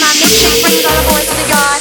my mission, bring all the boys to the yard.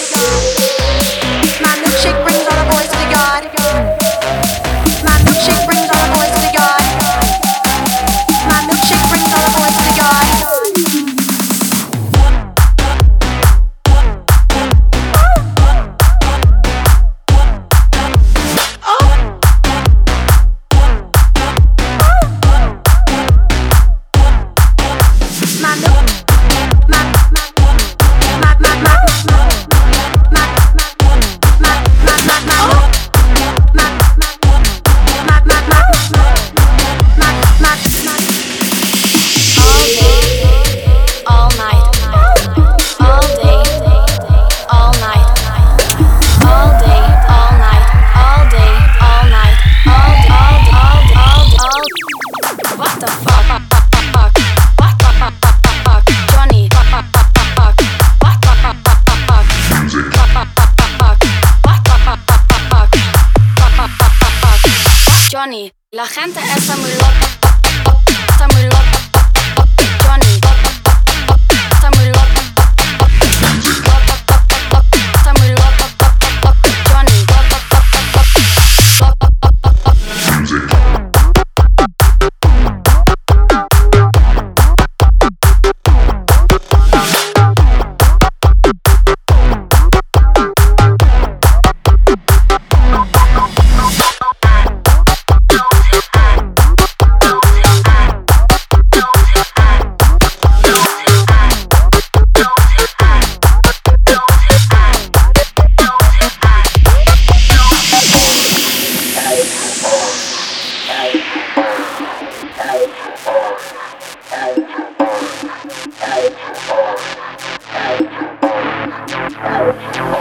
La gente está muy loca. Oh,